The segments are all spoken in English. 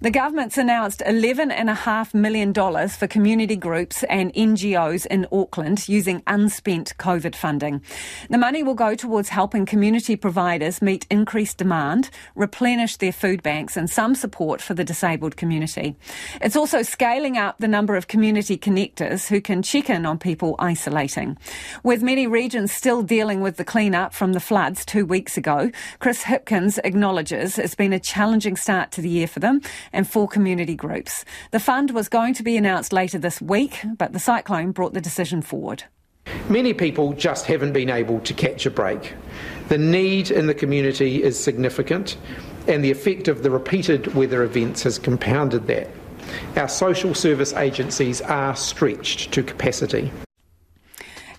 The government's announced $11.5 million for community groups and NGOs in Auckland using unspent COVID funding. The money will go towards helping community providers meet increased demand, replenish their food banks, and some support for the disabled community. It's also scaling up the number of community connectors who can check in on people isolating. With many regions still dealing with the clean-up from the floods two weeks ago, Chris Hipkins acknowledges it's been a challenging start to the year for them and for community groups. The fund was going to be announced later this week, but the cyclone brought the decision forward. Many people just haven't been able to catch a break. The need in the community is significant, and the effect of the repeated weather events has compounded that. Our social service agencies are stretched to capacity.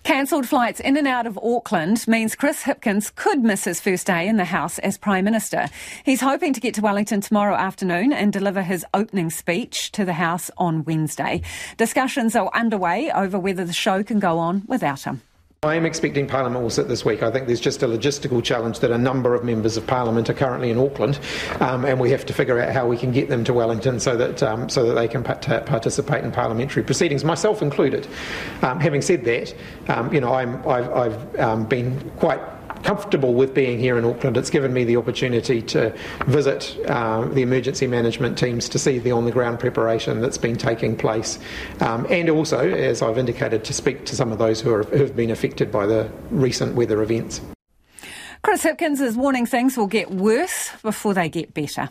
Cancelled flights in and out of Auckland means Chris Hipkins could miss his first day in the House as Prime Minister. He's hoping to get to Wellington tomorrow afternoon and deliver his opening speech to the House on Wednesday. Discussions are underway over whether the show can go on without him. I am expecting Parliament will sit this week. I think there's just a logistical challenge that a number of members of Parliament are currently in Auckland, um, and we have to figure out how we can get them to Wellington so that um, so that they can participate in parliamentary proceedings, myself included. Um, having said that, um, you know, i have um, been quite comfortable with being here in Auckland. It's given me the opportunity to visit uh, the emergency management teams to see the on the ground preparation that's been taking place, um, and also, as I've indicated, to speak to some of those who, are, who have been affected by the recent weather events. Chris Hipkins is warning things will get worse before they get better.